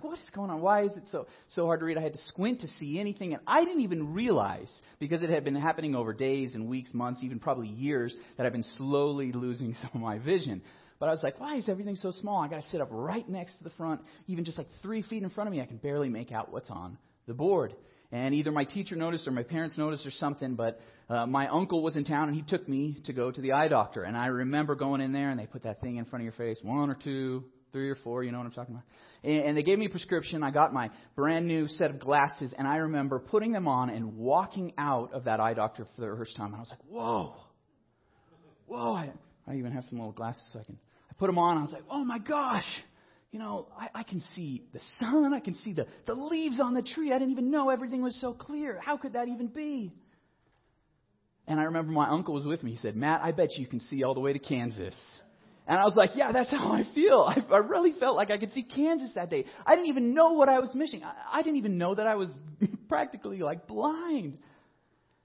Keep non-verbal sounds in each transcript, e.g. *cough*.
like, what is going on? Why is it so so hard to read? I had to squint to see anything, and I didn't even realize because it had been happening over days and weeks, months, even probably years that I've been slowly losing *laughs* some of my vision. But I was like, why is everything so small? I got to sit up right next to the front, even just like three feet in front of me. I can barely make out what's on the board. And either my teacher noticed or my parents noticed or something, but uh, my uncle was in town and he took me to go to the eye doctor. And I remember going in there and they put that thing in front of your face, one or two, three or four, you know what I'm talking about. And, and they gave me a prescription. I got my brand new set of glasses and I remember putting them on and walking out of that eye doctor for the first time. And I was like, whoa, whoa. I, I even have some little glasses so I can. I put them on. I was like, oh my gosh you know, I, I can see the sun. I can see the, the leaves on the tree. I didn't even know everything was so clear. How could that even be? And I remember my uncle was with me. He said, Matt, I bet you can see all the way to Kansas. And I was like, yeah, that's how I feel. *laughs* I, I really felt like I could see Kansas that day. I didn't even know what I was missing. I, I didn't even know that I was *laughs* practically like blind.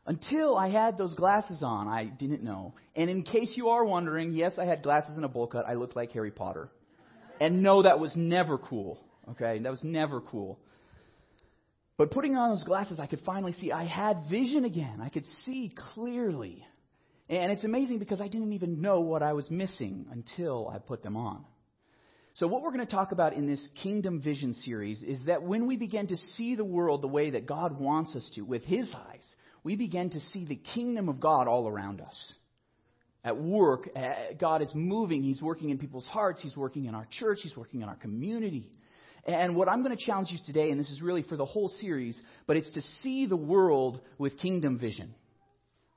Until I had those glasses on, I didn't know. And in case you are wondering, yes, I had glasses and a bowl cut. I looked like Harry Potter. And no, that was never cool. Okay? That was never cool. But putting on those glasses, I could finally see. I had vision again. I could see clearly. And it's amazing because I didn't even know what I was missing until I put them on. So, what we're going to talk about in this Kingdom Vision series is that when we begin to see the world the way that God wants us to, with His eyes, we begin to see the kingdom of God all around us at work. Eh, God is moving. He's working in people's hearts. He's working in our church. He's working in our community. And what I'm going to challenge you today, and this is really for the whole series, but it's to see the world with kingdom vision.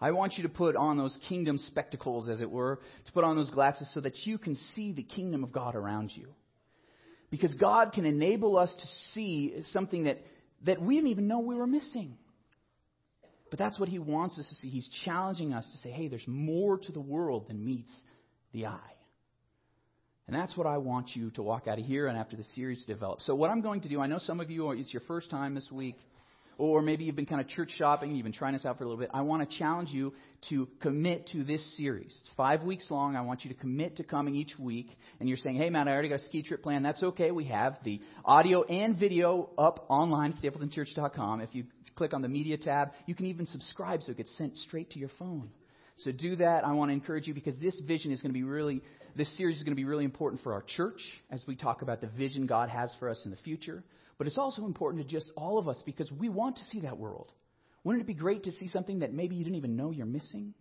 I want you to put on those kingdom spectacles, as it were, to put on those glasses so that you can see the kingdom of God around you. Because God can enable us to see something that, that we didn't even know we were missing. But that's what he wants us to see. He's challenging us to say, hey, there's more to the world than meets the eye. And that's what I want you to walk out of here and after the series to develop. So, what I'm going to do, I know some of you, it's your first time this week, or maybe you've been kind of church shopping, you've been trying this out for a little bit. I want to challenge you to commit to this series. It's five weeks long. I want you to commit to coming each week. And you're saying, hey, Matt, I already got a ski trip planned. That's okay. We have the audio and video up online, stapletonchurch.com. If you click on the media tab. You can even subscribe so it gets sent straight to your phone. So do that. I want to encourage you because this vision is going to be really, this series is going to be really important for our church as we talk about the vision God has for us in the future. But it's also important to just all of us because we want to see that world. Wouldn't it be great to see something that maybe you didn't even know you're missing?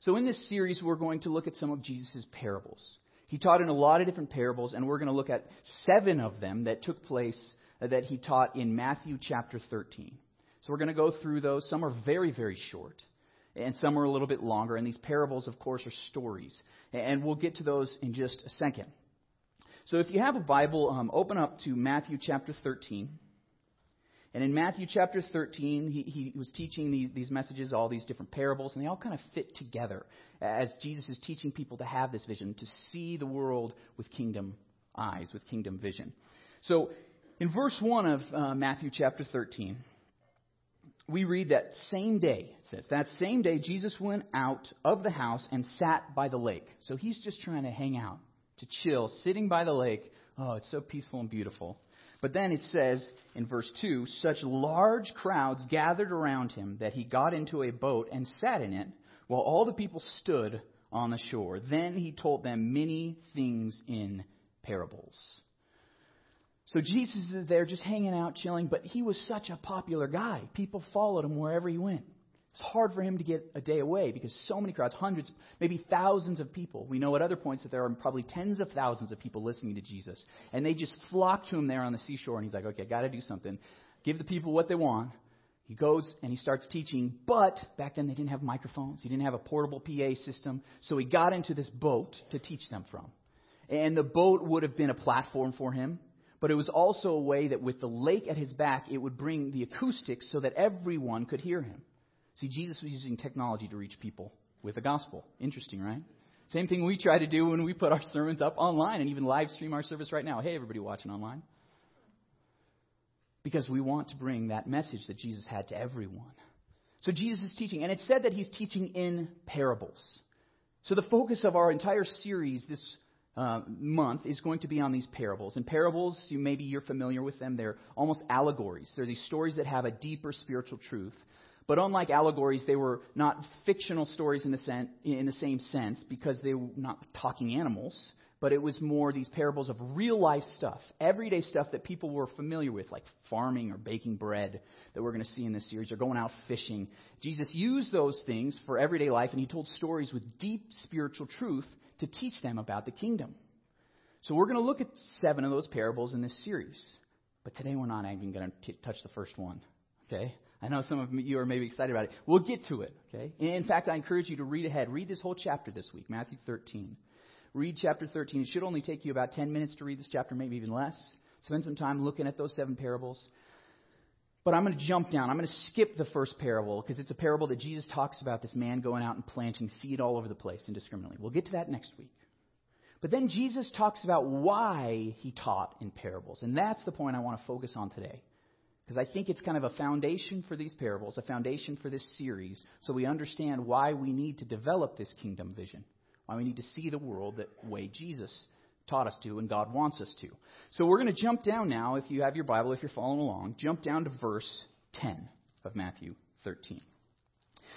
So in this series, we're going to look at some of Jesus' parables. He taught in a lot of different parables, and we're going to look at seven of them that took place uh, that he taught in Matthew chapter 13. So we're going to go through those. Some are very, very short, and some are a little bit longer. And these parables, of course, are stories. And we'll get to those in just a second. So if you have a Bible, um, open up to Matthew chapter 13. And in Matthew chapter 13, he, he was teaching these, these messages, all these different parables, and they all kind of fit together as Jesus is teaching people to have this vision, to see the world with kingdom eyes, with kingdom vision. So in verse 1 of uh, Matthew chapter 13, we read that same day, it says, that same day Jesus went out of the house and sat by the lake. So he's just trying to hang out, to chill, sitting by the lake. Oh, it's so peaceful and beautiful. But then it says in verse 2 such large crowds gathered around him that he got into a boat and sat in it while all the people stood on the shore. Then he told them many things in parables. So Jesus is there just hanging out, chilling, but he was such a popular guy. People followed him wherever he went. It's hard for him to get a day away because so many crowds, hundreds, maybe thousands of people. We know at other points that there are probably tens of thousands of people listening to Jesus. And they just flock to him there on the seashore, and he's like, okay, got to do something. Give the people what they want. He goes and he starts teaching, but back then they didn't have microphones. He didn't have a portable PA system, so he got into this boat to teach them from. And the boat would have been a platform for him but it was also a way that with the lake at his back, it would bring the acoustics so that everyone could hear him. See, Jesus was using technology to reach people with the gospel. Interesting, right? Same thing we try to do when we put our sermons up online and even live stream our service right now. Hey, everybody watching online. Because we want to bring that message that Jesus had to everyone. So Jesus is teaching, and it's said that he's teaching in parables. So the focus of our entire series this uh, month is going to be on these parables. And parables, you maybe you're familiar with them. They're almost allegories. They're these stories that have a deeper spiritual truth. But unlike allegories, they were not fictional stories in the, sen- in the same sense because they were not talking animals, but it was more these parables of real life stuff, everyday stuff that people were familiar with, like farming or baking bread that we're going to see in this series, or going out fishing. Jesus used those things for everyday life, and he told stories with deep spiritual truth to teach them about the kingdom. So we're going to look at seven of those parables in this series. But today we're not even going to touch the first one. Okay? I know some of you are maybe excited about it. We'll get to it. Okay? In fact, I encourage you to read ahead. Read this whole chapter this week, Matthew 13. Read chapter 13. It should only take you about 10 minutes to read this chapter, maybe even less. Spend some time looking at those seven parables. But I'm going to jump down. I'm going to skip the first parable because it's a parable that Jesus talks about this man going out and planting seed all over the place indiscriminately. We'll get to that next week. But then Jesus talks about why he taught in parables. And that's the point I want to focus on today. Because I think it's kind of a foundation for these parables, a foundation for this series, so we understand why we need to develop this kingdom vision, why we need to see the world that way Jesus taught us to and God wants us to. So we're going to jump down now, if you have your Bible, if you're following along, jump down to verse 10 of Matthew 13. It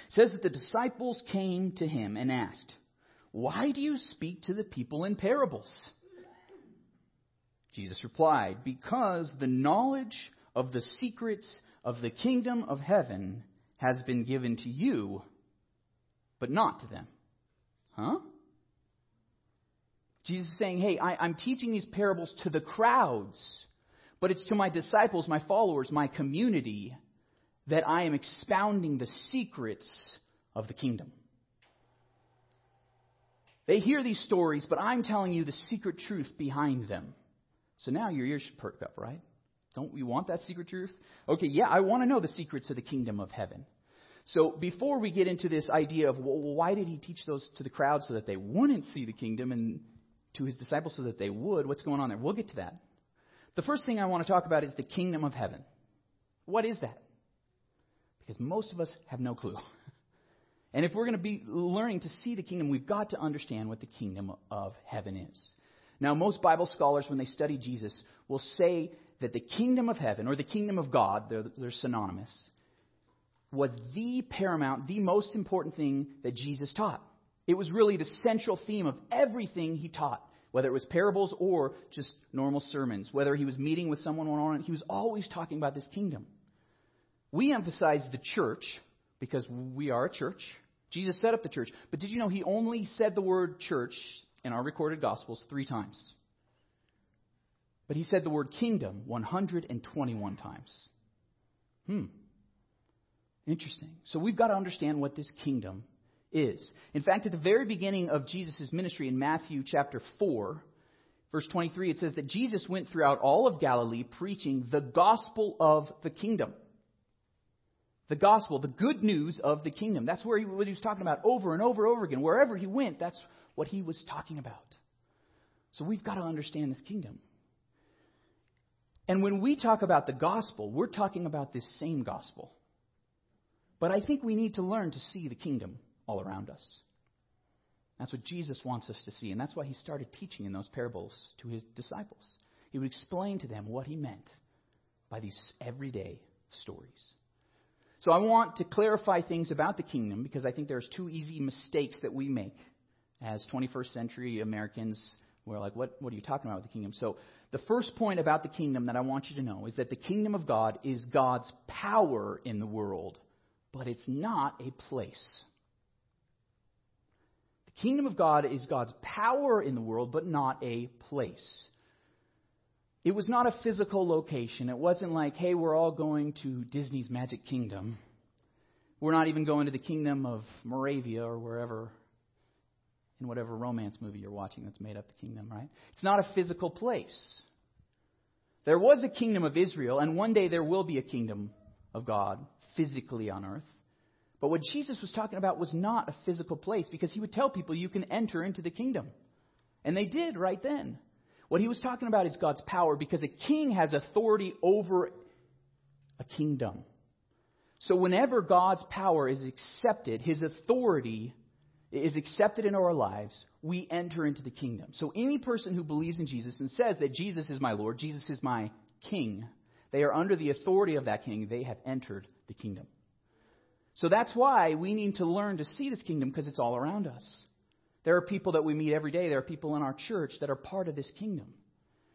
says that the disciples came to him and asked, Why do you speak to the people in parables? Jesus replied, Because the knowledge of the secrets of the kingdom of heaven has been given to you, but not to them. Huh? Jesus is saying, hey, I, am teaching these parables to the crowds, but it's to my disciples, my followers, my community, that I am expounding the secrets of the kingdom. They hear these stories, but I'm telling you the secret truth behind them. So now your ears should perk up, right? Don't we want that secret truth? Okay, yeah, I want to know the secrets of the kingdom of heaven. So before we get into this idea of well, why did he teach those to the crowd so that they wouldn't see the kingdom and to his disciples so that they would, what's going on there? We'll get to that. The first thing I want to talk about is the kingdom of heaven. What is that? Because most of us have no clue. *laughs* And if we're going to be learning to see the kingdom, we've got to understand what the kingdom of heaven is. Now, most Bible scholars, when they study Jesus, will say that the kingdom of heaven, or the kingdom of God, they're, they're synonymous, was the paramount, the most important thing that Jesus taught. It was really the central theme of everything he taught, whether it was parables or just normal sermons, whether he was meeting with someone one on one, he was always talking about this kingdom. We emphasize the church because we are a church. Jesus set up the church. But did you know he only said the word church in our recorded Gospels three times? But he said the word kingdom 121 times. Hmm. Interesting. So we've got to understand what this kingdom is. In fact, at the very beginning of Jesus' ministry in Matthew chapter 4, verse 23, it says that Jesus went throughout all of Galilee preaching the gospel of the kingdom. The gospel, the good news of the kingdom. That's where he, what he was talking about over and over and over again. Wherever he went, that's what he was talking about. So we've got to understand this kingdom. And when we talk about the gospel, we're talking about this same gospel. But I think we need to learn to see the kingdom all around us. That's what Jesus wants us to see, and that's why he started teaching in those parables to his disciples. He would explain to them what he meant by these everyday stories. So I want to clarify things about the kingdom because I think there's two easy mistakes that we make as 21st century Americans. We're like, what, what are you talking about with the kingdom? So the first point about the kingdom that I want you to know is that the kingdom of God is God's power in the world, but it's not a place. The kingdom of God is God's power in the world, but not a place. It was not a physical location. It wasn't like, hey, we're all going to Disney's Magic Kingdom. We're not even going to the kingdom of Moravia or wherever in whatever romance movie you're watching that's made up the kingdom, right? It's not a physical place. There was a kingdom of Israel, and one day there will be a kingdom of God physically on earth. But what Jesus was talking about was not a physical place because he would tell people you can enter into the kingdom. And they did right then. What he was talking about is God's power because a king has authority over a kingdom. So whenever God's power is accepted, his authority is accepted in our lives, we enter into the kingdom. So any person who believes in Jesus and says that Jesus is my Lord, Jesus is my king, they are under the authority of that king. They have entered the kingdom. So that's why we need to learn to see this kingdom because it's all around us. There are people that we meet every day. There are people in our church that are part of this kingdom.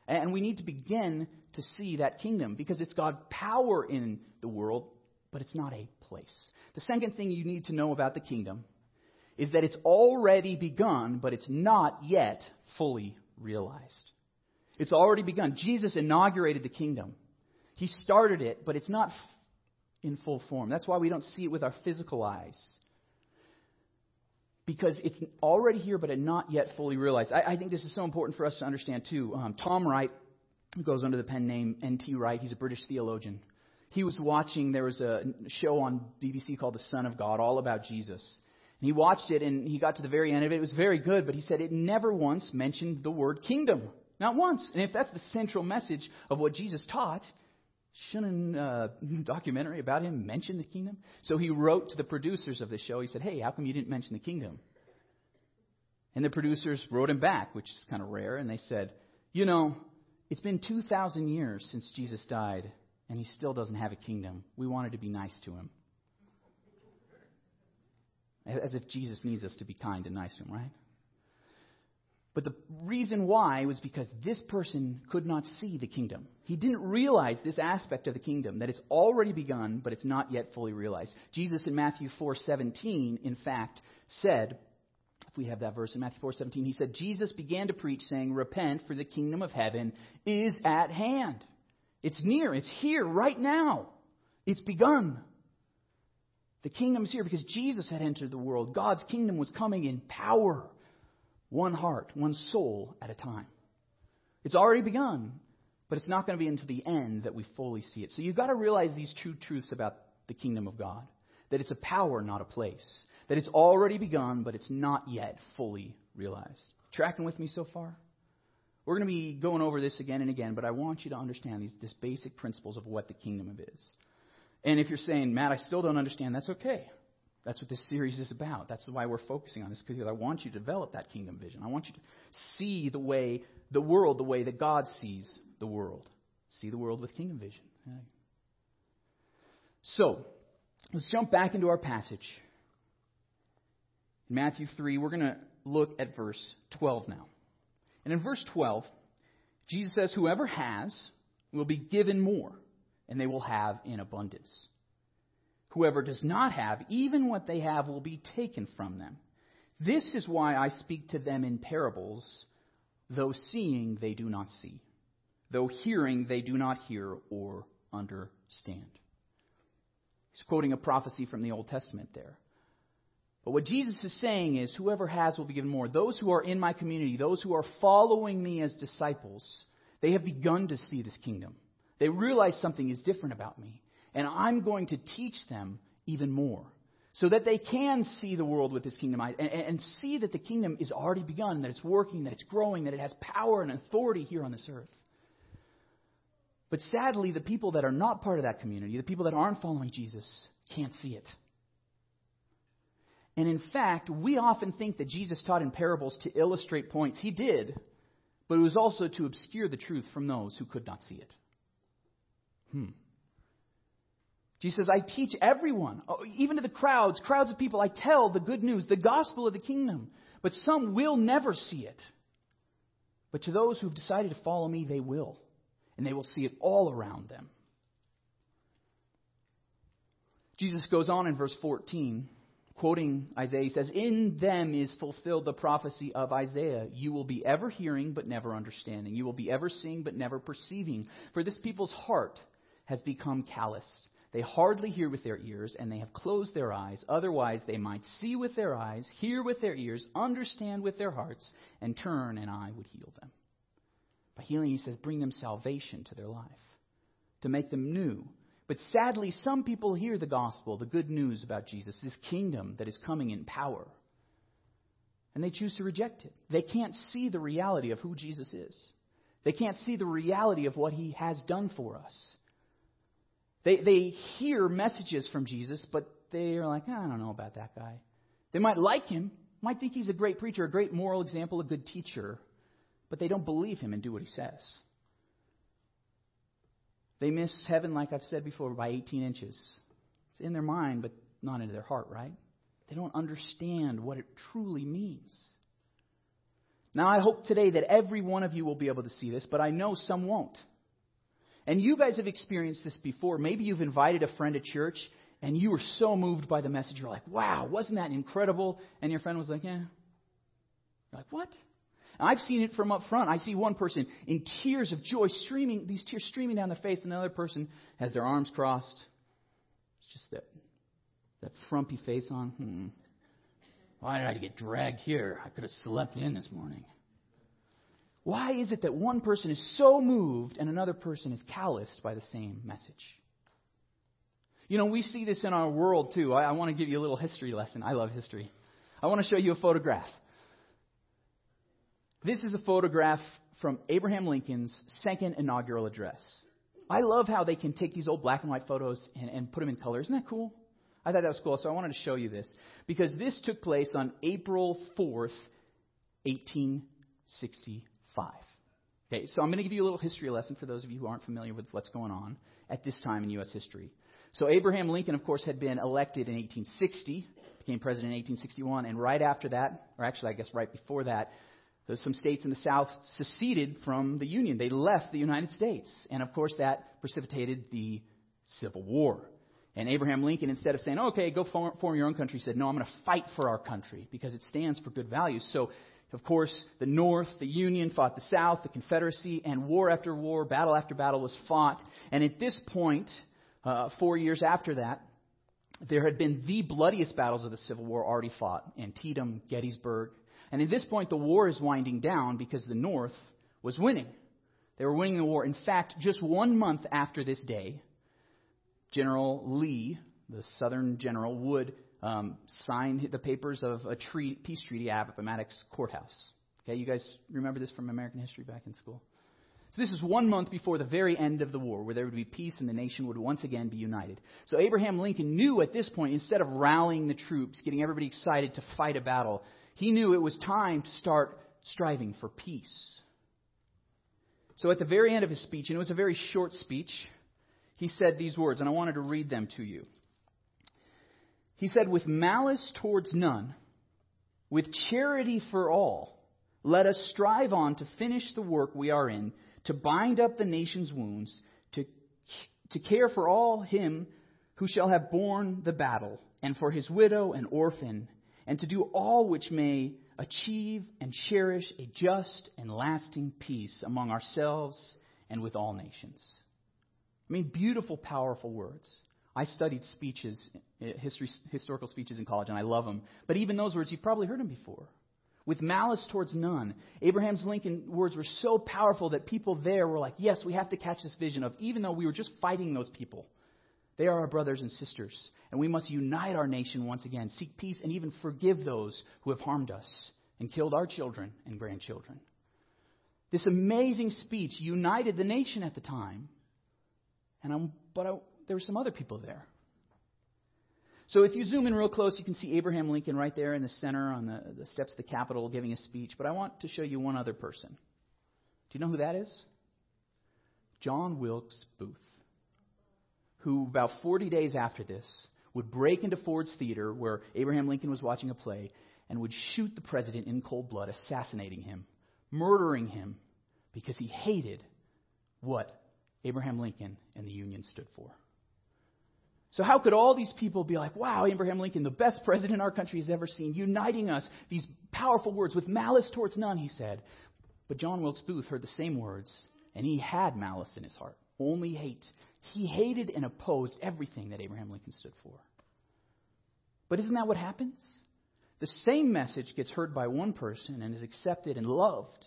And we need to begin to see that kingdom because it's got power in the world, but it's not a place. The second thing you need to know about the kingdom is that it's already begun, but it's not yet fully realized. It's already begun. Jesus inaugurated the kingdom. He started it, but it's not in full form. That's why we don't see it with our physical eyes. Because it's already here, but it's not yet fully realized. I, I think this is so important for us to understand, too. Um, Tom Wright, goes under the pen name N.T. Wright, he's a British theologian. He was watching, there was a show on BBC called The Son of God, all about Jesus. And he watched it and he got to the very end of it. It was very good, but he said it never once mentioned the word kingdom. Not once. And if that's the central message of what Jesus taught, shouldn't a documentary about him mention the kingdom? So he wrote to the producers of the show. He said, Hey, how come you didn't mention the kingdom? And the producers wrote him back, which is kind of rare, and they said, You know, it's been 2,000 years since Jesus died, and he still doesn't have a kingdom. We wanted to be nice to him. As if Jesus needs us to be kind and nice to him, right? But the reason why was because this person could not see the kingdom. He didn't realize this aspect of the kingdom, that it's already begun, but it's not yet fully realized. Jesus in Matthew 4:17, in fact, said, if we have that verse in Matthew 4:17, he said, Jesus began to preach, saying, Repent, for the kingdom of heaven is at hand. It's near, it's here right now. It's begun. The kingdom's here because Jesus had entered the world. God's kingdom was coming in power one heart, one soul at a time. It's already begun, but it's not going to be until the end that we fully see it. So you've got to realize these true truths about the kingdom of God that it's a power, not a place. That it's already begun, but it's not yet fully realized. Tracking with me so far? We're going to be going over this again and again, but I want you to understand these, these basic principles of what the kingdom of is. And if you're saying, Matt, I still don't understand, that's okay. That's what this series is about. That's why we're focusing on this, because I want you to develop that kingdom vision. I want you to see the way, the world, the way that God sees the world. See the world with kingdom vision. So, let's jump back into our passage. In Matthew 3, we're going to look at verse 12 now. And in verse 12, Jesus says, Whoever has will be given more, and they will have in abundance. Whoever does not have, even what they have will be taken from them. This is why I speak to them in parables, though seeing they do not see, though hearing they do not hear or understand. He's quoting a prophecy from the Old Testament there. But what Jesus is saying is, whoever has will be given more. Those who are in my community, those who are following me as disciples, they have begun to see this kingdom. They realize something is different about me. And I'm going to teach them even more so that they can see the world with this kingdom and, and see that the kingdom is already begun, that it's working, that it's growing, that it has power and authority here on this earth. But sadly, the people that are not part of that community, the people that aren't following Jesus, can't see it. And in fact, we often think that Jesus taught in parables to illustrate points. He did, but it was also to obscure the truth from those who could not see it. Hmm. Jesus says, I teach everyone, oh, even to the crowds, crowds of people, I tell the good news, the gospel of the kingdom. But some will never see it. But to those who've decided to follow me, they will. And they will see it all around them. Jesus goes on in verse 14, quoting Isaiah, he says, In them is fulfilled the prophecy of Isaiah. You will be ever hearing, but never understanding. You will be ever seeing, but never perceiving. For this people's heart has become calloused. They hardly hear with their ears, and they have closed their eyes. Otherwise, they might see with their eyes, hear with their ears, understand with their hearts, and turn, and I would heal them. By healing, he says, bring them salvation to their life, to make them new. But sadly, some people hear the gospel, the good news about Jesus, this kingdom that is coming in power, and they choose to reject it. They can't see the reality of who Jesus is. They can't see the reality of what he has done for us. They, they hear messages from Jesus, but they are like, I don't know about that guy. They might like him, might think he's a great preacher, a great moral example, a good teacher, but they don't believe him and do what he says. They miss heaven, like I've said before, by 18 inches. It's in their mind, but not in their heart, right? They don't understand what it truly means. Now, I hope today that every one of you will be able to see this, but I know some won't. And you guys have experienced this before. Maybe you've invited a friend to church and you were so moved by the message, you're like, wow, wasn't that incredible? And your friend was like, yeah. You're like, what? And I've seen it from up front. I see one person in tears of joy, streaming, these tears streaming down the face, and another person has their arms crossed. It's just that, that frumpy face on. Hmm. Why did I get dragged here? I could have slept in this morning. Why is it that one person is so moved and another person is calloused by the same message? You know, we see this in our world too. I, I want to give you a little history lesson. I love history. I want to show you a photograph. This is a photograph from Abraham Lincoln's second inaugural address. I love how they can take these old black and white photos and, and put them in color. Isn't that cool? I thought that was cool, so I wanted to show you this. Because this took place on April 4th, 1865. Okay, so I'm going to give you a little history lesson for those of you who aren't familiar with what's going on at this time in U.S. history. So Abraham Lincoln, of course, had been elected in 1860, became president in 1861, and right after that, or actually I guess right before that, some states in the South seceded from the Union. They left the United States. And of course, that precipitated the Civil War. And Abraham Lincoln, instead of saying, okay, go form, form your own country, said, no, I'm going to fight for our country because it stands for good values. So, of course, the North, the Union fought the South, the Confederacy, and war after war, battle after battle was fought. And at this point, uh, four years after that, there had been the bloodiest battles of the Civil War already fought Antietam, Gettysburg. And at this point, the war is winding down because the North was winning. They were winning the war. In fact, just one month after this day, General Lee, the Southern general, would um, sign the papers of a peace treaty at Appomattox Courthouse. Okay, you guys remember this from American history back in school? So this is one month before the very end of the war, where there would be peace and the nation would once again be united. So Abraham Lincoln knew at this point, instead of rallying the troops, getting everybody excited to fight a battle, he knew it was time to start striving for peace. So at the very end of his speech, and it was a very short speech, he said these words, and I wanted to read them to you. He said, With malice towards none, with charity for all, let us strive on to finish the work we are in, to bind up the nation's wounds, to, to care for all him who shall have borne the battle, and for his widow and orphan, and to do all which may achieve and cherish a just and lasting peace among ourselves and with all nations. I mean, beautiful, powerful words. I studied speeches, eh, history, historical speeches in college, and I love them. But even those words, you've probably heard them before. With malice towards none. Abraham's Lincoln words were so powerful that people there were like, yes, we have to catch this vision of, even though we were just fighting those people, they are our brothers and sisters. And we must unite our nation once again, seek peace, and even forgive those who have harmed us and killed our children and grandchildren. This amazing speech united the nation at the time. And I'm, but I, there were some other people there. So if you zoom in real close, you can see Abraham Lincoln right there in the center on the, the steps of the Capitol giving a speech. But I want to show you one other person. Do you know who that is? John Wilkes Booth, who about 40 days after this would break into Ford's Theater where Abraham Lincoln was watching a play and would shoot the president in cold blood, assassinating him, murdering him because he hated what Abraham Lincoln and the Union stood for. So, how could all these people be like, wow, Abraham Lincoln, the best president our country has ever seen, uniting us, these powerful words, with malice towards none, he said. But John Wilkes Booth heard the same words, and he had malice in his heart, only hate. He hated and opposed everything that Abraham Lincoln stood for. But isn't that what happens? The same message gets heard by one person and is accepted and loved,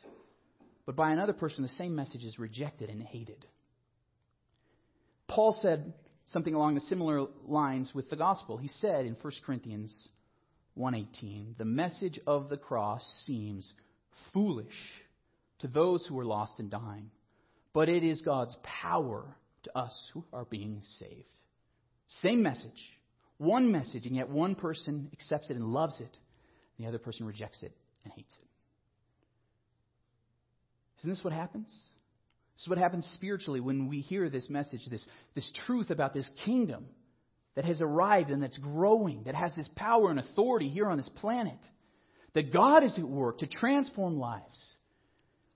but by another person, the same message is rejected and hated. Paul said something along the similar lines with the gospel. He said in 1 Corinthians 1:18, "The message of the cross seems foolish to those who are lost and dying, but it is God's power to us who are being saved." Same message, one message, and yet one person accepts it and loves it. and The other person rejects it and hates it. Isn't this what happens? This is what happens spiritually when we hear this message, this, this truth about this kingdom that has arrived and that's growing, that has this power and authority here on this planet. That God is at work to transform lives.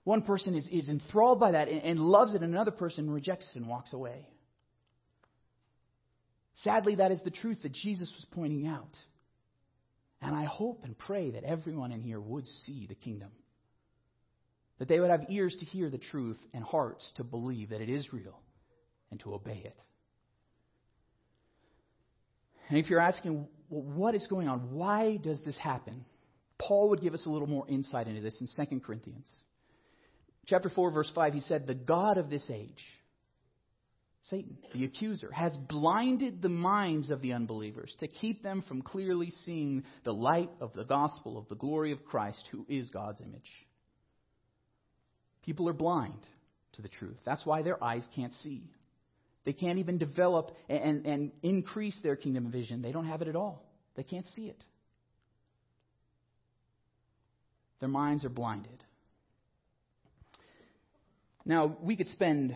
One person is, is enthralled by that and, and loves it, and another person rejects it and walks away. Sadly, that is the truth that Jesus was pointing out. And I hope and pray that everyone in here would see the kingdom. That they would have ears to hear the truth and hearts to believe that it is real and to obey it. And if you're asking, well, what is going on? Why does this happen? Paul would give us a little more insight into this in 2 Corinthians. Chapter 4, verse 5, he said, The God of this age, Satan, the accuser, has blinded the minds of the unbelievers to keep them from clearly seeing the light of the gospel of the glory of Christ, who is God's image. People are blind to the truth. That's why their eyes can't see. They can't even develop and, and increase their kingdom vision. They don't have it at all. They can't see it. Their minds are blinded. Now, we could spend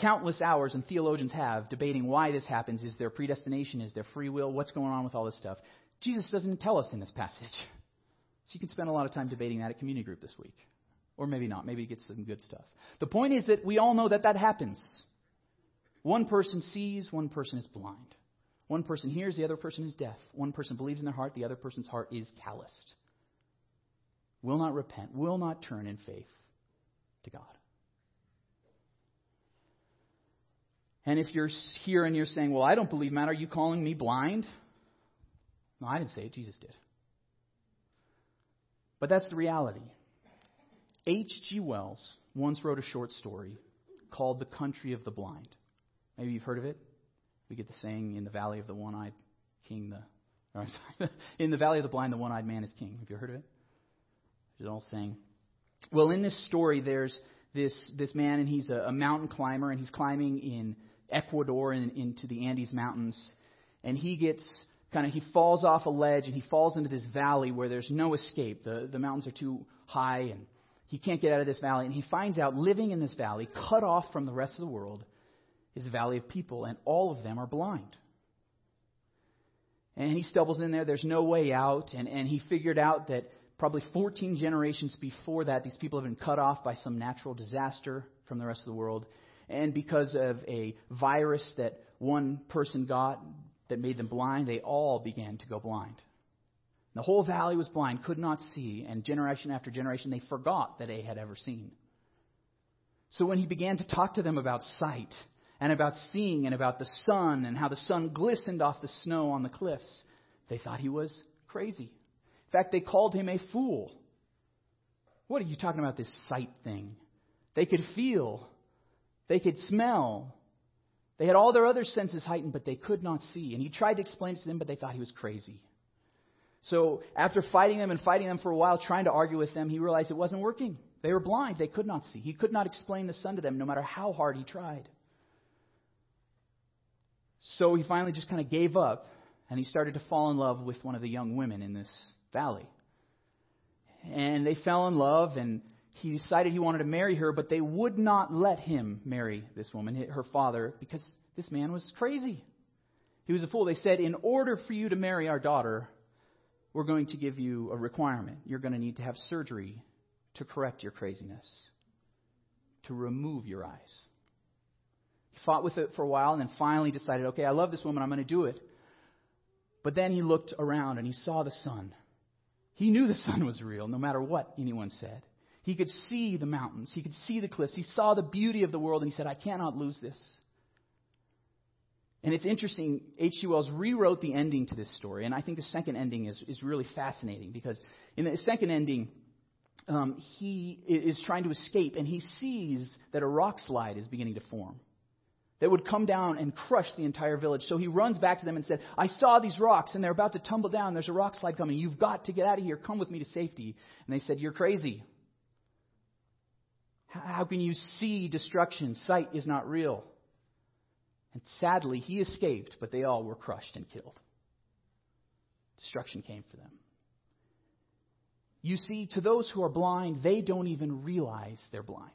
countless hours, and theologians have, debating why this happens. Is there predestination? Is there free will? What's going on with all this stuff? Jesus doesn't tell us in this passage. *laughs* So you can spend a lot of time debating that at community group this week. Or maybe not. Maybe get some good stuff. The point is that we all know that that happens. One person sees, one person is blind. One person hears, the other person is deaf. One person believes in their heart, the other person's heart is calloused. Will not repent, will not turn in faith to God. And if you're here and you're saying, Well, I don't believe, Matt, are you calling me blind? No, I didn't say it, Jesus did. But that's the reality. H.G. Wells once wrote a short story called The Country of the Blind. Maybe you've heard of it. We get the saying, In the valley of the one eyed king, the. *laughs* Or, sorry, in the valley of the blind, the one eyed man is king. Have you heard of it? It's an old saying. Well, in this story, there's this, this man, and he's a, a mountain climber, and he's climbing in Ecuador and into the Andes Mountains. And he gets kind of, he falls off a ledge and he falls into this valley where there's no escape. The, the mountains are too high and he can't get out of this valley. And he finds out living in this valley, cut off from the rest of the world, is a valley of people, and all of them are blind. And he stumbles in there, there's no way out, and, and he figured out that probably 14 generations before that, these people have been cut off by some natural disaster from the rest of the world and because of a virus that one person got that made them blind, they all began to go blind. The whole valley was blind, could not see, and generation after generation they forgot that they had ever seen. So when he began to talk to them about sight and about seeing and about the sun and how the sun glistened off the snow on the cliffs, they thought he was crazy. In fact, they called him a fool. What are you talking about, this sight thing? They could feel, they could smell. They had all their other senses heightened, but they could not see. And he tried to explain it to them, but they thought he was crazy. So after fighting them and fighting them for a while, trying to argue with them, he realized it wasn't working. They were blind. They could not see. He could not explain the sun to them, no matter how hard he tried. So he finally just kind of gave up, and he started to fall in love with one of the young women in this valley. And they fell in love, and he decided he wanted to marry her, but they would not let him marry this woman, her father, because this man was crazy. He was a fool. They said, In order for you to marry our daughter, we're going to give you a requirement. You're going to need to have surgery to correct your craziness, to remove your eyes. He fought with it for a while and then finally decided, okay, I love this woman, I'm going to do it. But then he looked around and he saw the sun. He knew the *laughs* sun was real, no matter what anyone said. He could see the mountains. He could see the cliffs. He saw the beauty of the world, and he said, I cannot lose this. And it's interesting, H.G. Wells rewrote the ending to this story, and I think the second ending is, is really fascinating because in the second ending, um, he is trying to escape, and he sees that a rock slide is beginning to form that would come down and crush the entire village. So he runs back to them and said, I saw these rocks, and they're about to tumble down. There's a rock slide coming. You've got to get out of here. Come with me to safety. And they said, You're crazy. How can you see destruction? Sight is not real. And sadly, he escaped, but they all were crushed and killed. Destruction came for them. You see, to those who are blind, they don't even realize they're blind.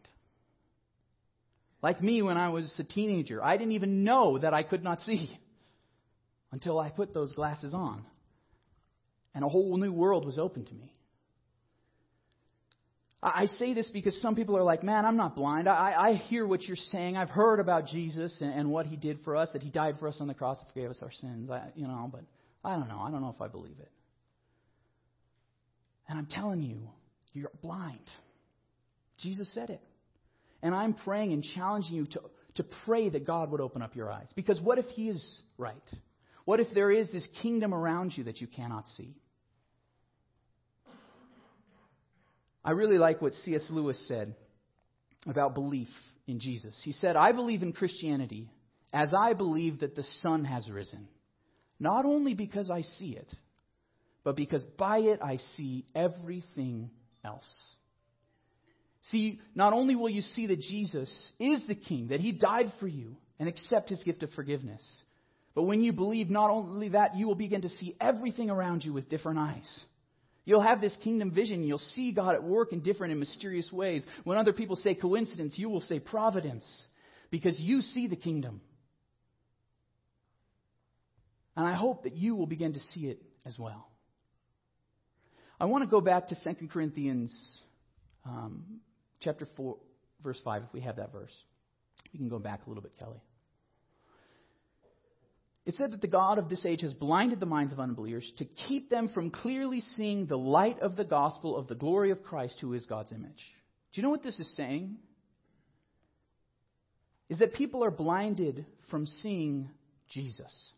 Like me when I was a teenager, I didn't even know that I could not see until I put those glasses on. And a whole new world was open to me. I say this because some people are like, man, I'm not blind. I, I hear what you're saying. I've heard about Jesus and, and what he did for us, that he died for us on the cross and forgave us our sins. I, you know, but I don't know. I don't know if I believe it. And I'm telling you, you're blind. Jesus said it. And I'm praying and challenging you to, to pray that God would open up your eyes. Because what if He is right? What if there is this kingdom around you that you cannot see? I really like what C.S. Lewis said about belief in Jesus. He said, I believe in Christianity as I believe that the sun has risen, not only because I see it, but because by it I see everything else. See, not only will you see that Jesus is the King, that He died for you, and accept His gift of forgiveness, but when you believe not only that, you will begin to see everything around you with different eyes. You'll have this kingdom vision. You'll see God at work in different and mysterious ways. When other people say coincidence, you will say providence because you see the kingdom. And I hope that you will begin to see it as well. I want to go back to 2 Corinthians um, chapter 4, verse 5, if we have that verse. We can go back a little bit, Kelly. It said that the God of this age has blinded the minds of unbelievers to keep them from clearly seeing the light of the gospel of the glory of Christ, who is God's image. Do you know what this is saying? Is that people are blinded from seeing Jesus.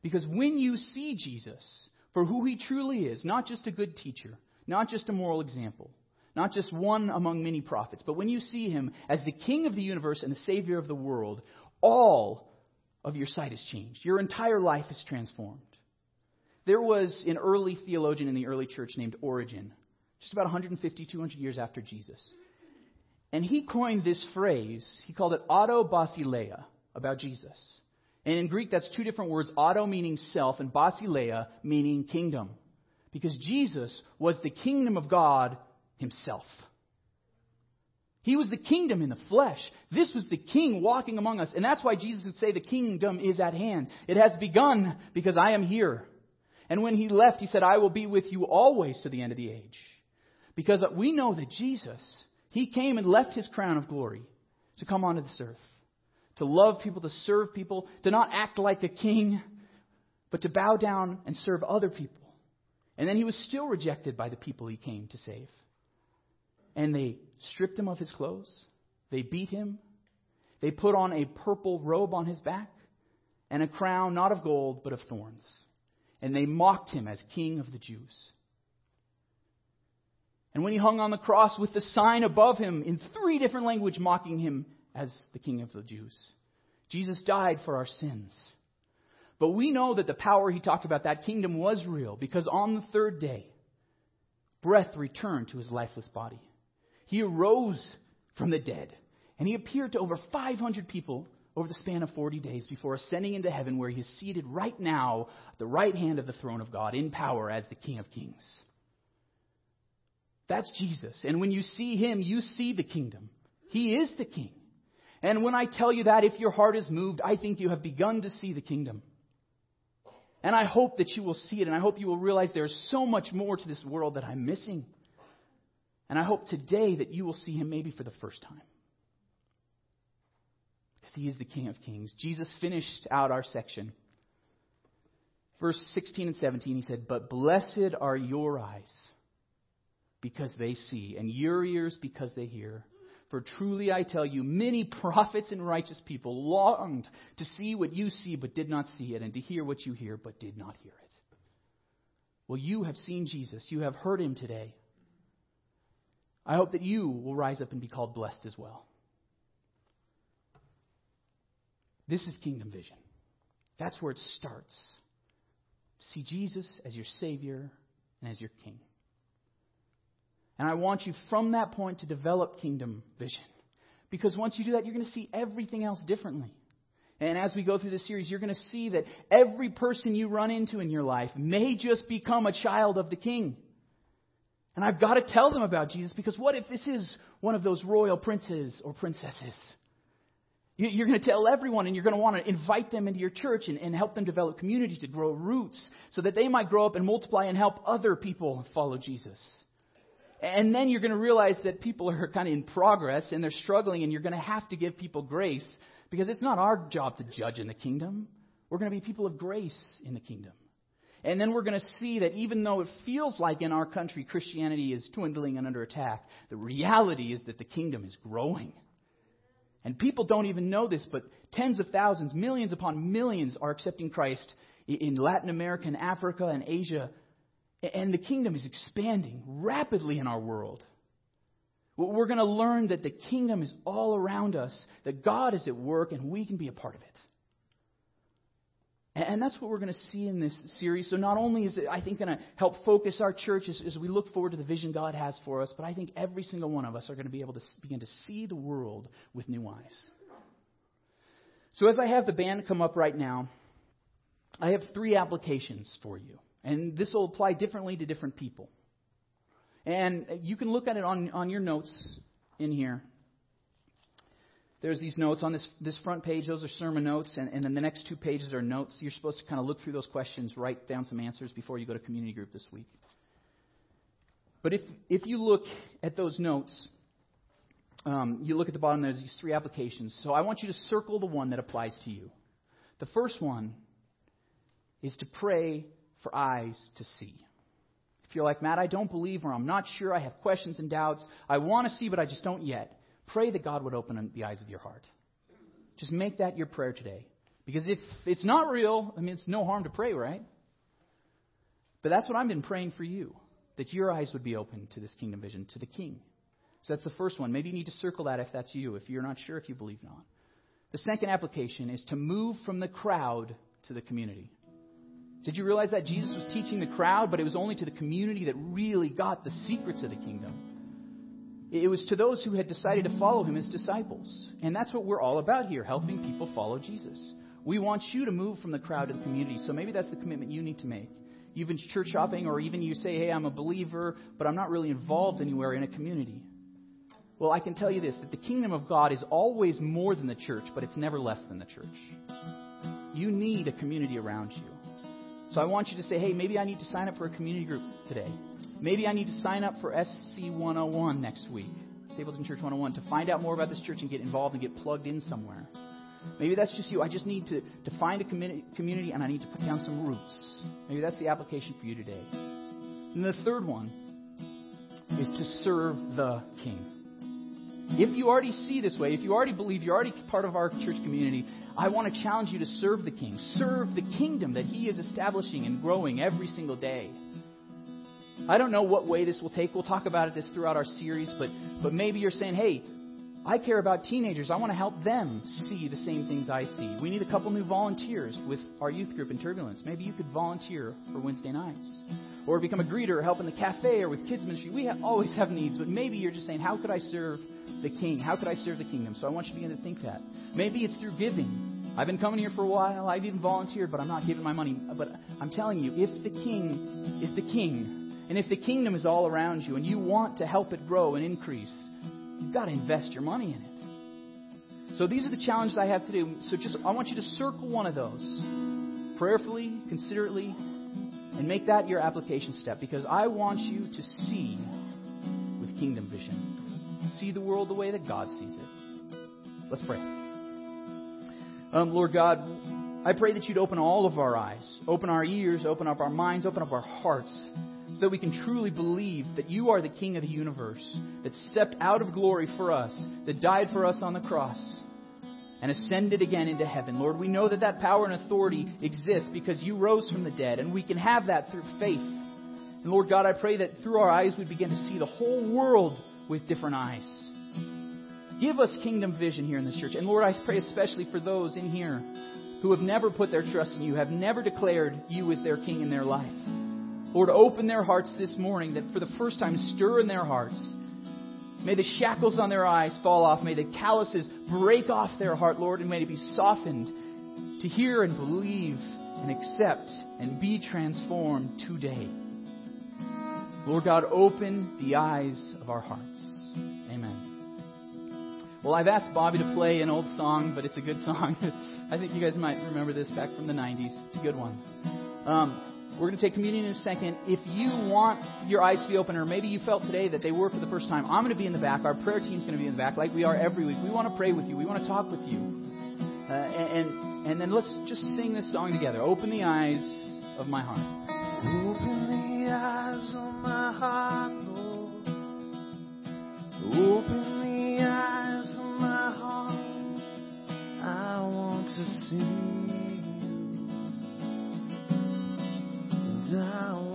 Because when you see Jesus for who he truly is, not just a good teacher, not just a moral example, not just one among many prophets, but when you see him as the king of the universe and the savior of the world, all of your sight has changed. Your entire life is transformed. There was an early theologian in the early church named Origen, just about 150, 200 years after Jesus. And he coined this phrase, he called it auto basileia, about Jesus. And in Greek, that's two different words auto meaning self, and basileia meaning kingdom. Because Jesus was the kingdom of God himself. He was the kingdom in the flesh. This was the king walking among us. And that's why Jesus would say the kingdom is at hand. It has begun because I am here. And when he left, he said, I will be with you always to the end of the age. Because we know that Jesus, he came and left his crown of glory to come onto this earth, to love people, to serve people, to not act like a king, but to bow down and serve other people. And then he was still rejected by the people he came to save. And they stripped him of his clothes. They beat him. They put on a purple robe on his back and a crown not of gold, but of thorns. And they mocked him as king of the Jews. And when he hung on the cross with the sign above him in three different languages mocking him as the king of the Jews, Jesus died for our sins. But we know that the power he talked about, that kingdom was real because on the third day, breath returned to his lifeless body. He arose from the dead, and he appeared to over 500 people over the span of 40 days before ascending into heaven, where he is seated right now at the right hand of the throne of God in power as the King of Kings. That's Jesus. And when you see him, you see the kingdom. He is the king. And when I tell you that, if your heart is moved, I think you have begun to see the kingdom. And I hope that you will see it, and I hope you will realize there's so much more to this world that I'm missing. And I hope today that you will see him maybe for the first time. Because he is the King of Kings. Jesus finished out our section. Verse 16 and 17, he said, But blessed are your eyes because they see, and your ears because they hear. For truly I tell you, many prophets and righteous people longed to see what you see but did not see it, and to hear what you hear but did not hear it. Well, you have seen Jesus. You have heard him today. I hope that you will rise up and be called blessed as well. This is kingdom vision. That's where it starts. See Jesus as your Savior and as your King. And I want you from that point to develop kingdom vision. Because once you do that, you're going to see everything else differently. And as we go through this series, you're going to see that every person you run into in your life may just become a child of the King. And I've got to tell them about Jesus because what if this is one of those royal princes or princesses? You're going to tell everyone and you're going to want to invite them into your church and, and help them develop communities to grow roots so that they might grow up and multiply and help other people follow Jesus. And then you're going to realize that people are kind of in progress and they're struggling and you're going to have to give people grace because it's not our job to judge in the kingdom. We're going to be people of grace in the kingdom. And then we're going to see that even though it feels like in our country Christianity is dwindling and under attack, the reality is that the kingdom is growing. And people don't even know this, but tens of thousands, millions upon millions are accepting Christ in Latin America and Africa and Asia. And the kingdom is expanding rapidly in our world. We're going to learn that the kingdom is all around us, that God is at work, and we can be a part of it. And that's what we're going to see in this series. So, not only is it, I think, going to help focus our church as, as, we look forward to the vision God has for us, but I think every single one of us are going to be able to begin to see the world with new eyes. So, as I have the band come up right now, I have three applications for you. And this will apply differently to different people. And you can look at it on, on your notes in here. There's these notes on this, this front page. Those are sermon notes. And, and then the next two pages are notes. You're supposed to kind of look through those questions, write down some answers before you go to community group this week. But if, if you look at those notes, um, you look at the bottom, there's these three applications. So I want you to circle the one that applies to you. The first one is to pray for eyes to see. If you're like, Matt, I don't believe or I'm not sure, I have questions and doubts, I want to see, but I just don't yet, pray that God would open the eyes of your heart. Just make that your prayer today. Because if it's not real, I mean, it's no harm to pray, right? But that's what I've been praying for you that your eyes would be open to this kingdom vision, to the king. So that's the first one. Maybe you need to circle that if that's you, if you're not sure if you believe not. The second application is to move from the crowd to the community. Did you realize that Jesus was teaching the crowd, but it was only to the community that really got the secrets of the kingdom? It was to those who had decided to follow him as disciples. And that's what we're all about here, helping people follow Jesus. We want you to move from the crowd to the community. So maybe that's the commitment you need to make. You've been church shopping, or even you say, hey, I'm a believer, but I'm not really involved anywhere in a community. Well, I can tell you this that the kingdom of God is always more than the church, but it's never less than the church. You need a community around you. So I want you to say, hey, maybe I need to sign up for a community group today. Maybe I need to sign up for SC 101 next week, Stapleton Church 101, to find out more about this church and get involved and get plugged in somewhere. Maybe that's just you. I just need to, to find a community and I need to put down some roots. Maybe that's the application for you today. And the third one is to serve the King. If you already see this way, if you already believe, you're already part of our church community, I want to challenge you to serve the King. Serve the kingdom that He is establishing and growing every single day. I don't know what way this will take. We'll talk about it this throughout our series, but, but maybe you're saying, hey, I care about teenagers. I want to help them see the same things I see. We need a couple new volunteers with our youth group in Turbulence. Maybe you could volunteer for Wednesday nights. Or become a greeter or help in the cafe or with kids ministry. We have, always have needs, but maybe you're just saying, how could I serve the king? How could I serve the kingdom? So I want you to begin to think that. Maybe it's through giving. I've been coming here for a while. I've even volunteered, but I'm not giving my money. But I'm telling you, if the king is the king, and if the kingdom is all around you, and you want to help it grow and increase, you've got to invest your money in it. So these are the challenges I have to do. So just I want you to circle one of those prayerfully, considerately, and make that your application step because I want you to see with kingdom vision. See the world the way that God sees it. Let's pray. Um, Lord God, I pray that you'd open all of our eyes, open our ears, open up our minds, open up our hearts, so that we can truly believe that you are the King of the universe, that stepped out of glory for us, that died for us on the cross, and ascended again into heaven. Lord, we know that that power and authority exists because you rose from the dead, and we can have that through faith. And Lord God, I pray that through our eyes we begin to see the whole world with different eyes. Give us kingdom vision here in this church. And Lord, I pray especially for those in here who have never put their trust in you, have never declared you as their king in their life. Lord, open their hearts this morning that for the first time stir in their hearts. May the shackles on their eyes fall off. May the calluses break off their heart, Lord, and may it be softened to hear and believe and accept and be transformed today. Lord God, open the eyes of our hearts. Amen. Well, I've asked Bobby to play an old song, but it's a good *laughs* song. I think you guys might remember this back from the 90s. It's a good one. Um, we're going to take communion in a second. If you want your eyes to be open, or maybe you felt today that they were for the first time, I'm going to be in the back. Our prayer team's going to be in the back, like we are every week. We want to pray with you. We want to talk with you. Uh, and, and then let's just sing this song together. Open the eyes of my heart. Open the eyes of my heart, Lord. Open the eyes of my heart. I want to see you.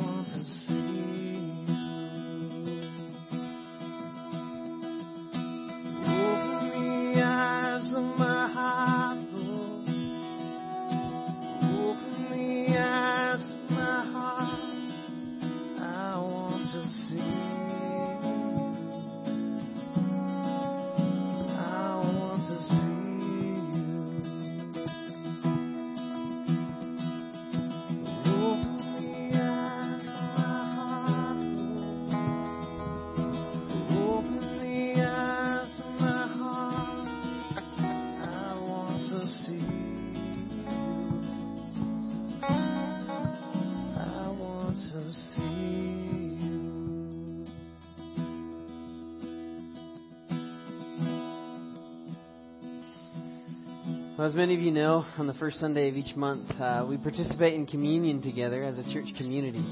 Well, as many of you know, on the first Sunday of each month, uh, we participate in communion together as a church community.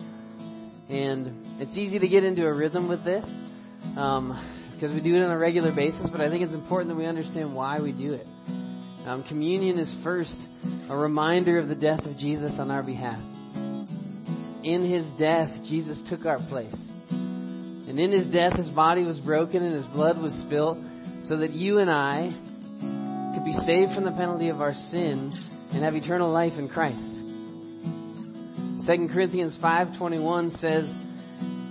And it's easy to get into a rhythm with this um, because we do it on a regular basis, but I think it's important that we understand why we do it. Um, communion is first a reminder of the death of Jesus on our behalf. In his death, Jesus took our place. And in his death, his body was broken and his blood was spilt so that you and I could be saved from the penalty of our sin and have eternal life in Christ. 2 Corinthians 5:21 says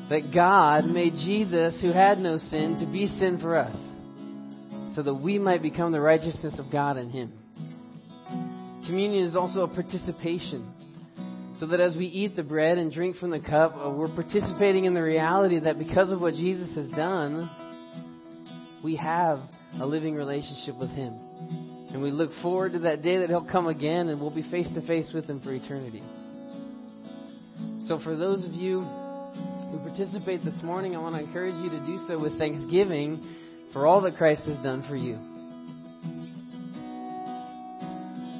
that God made Jesus who had no sin to be sin for us so that we might become the righteousness of God in him. Communion is also a participation so that as we eat the bread and drink from the cup, uh, we're participating in the reality that because of what Jesus has done, we have a living relationship with Him. And we look forward to that day that He'll come again and we'll be face to face with Him for eternity. So, for those of you who participate this morning, I want to encourage you to do so with thanksgiving for all that Christ has done for you.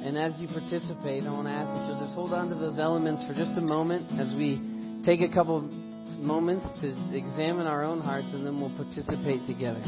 And as you participate, I want to ask that you'll just hold on to those elements for just a moment as we take a couple moments to examine our own hearts and then we'll participate together.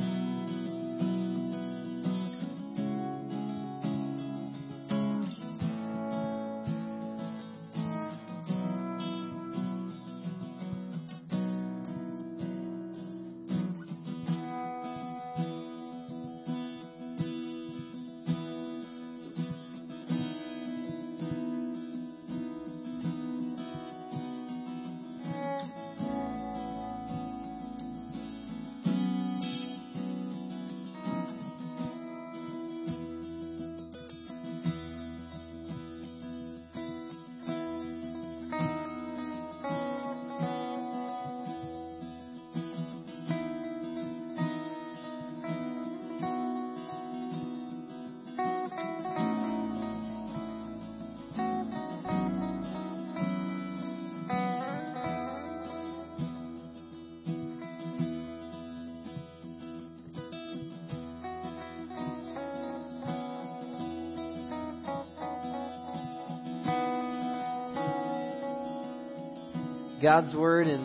God's word in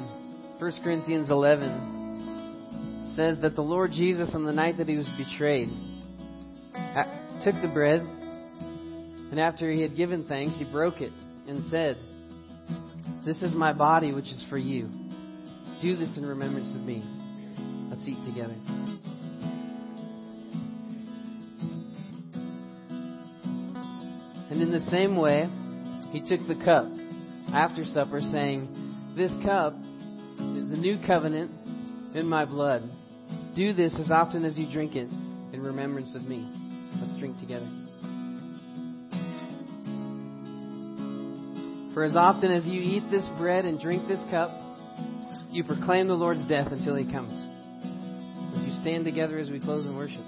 1 Corinthians 11 says that the Lord Jesus, on the night that he was betrayed, took the bread, and after he had given thanks, he broke it and said, This is my body, which is for you. Do this in remembrance of me. Let's eat together. And in the same way, he took the cup after supper, saying, This cup is the new covenant in my blood. Do this as often as you drink it in remembrance of me. Let's drink together. For as often as you eat this bread and drink this cup, you proclaim the Lord's death until he comes. Would you stand together as we close in worship?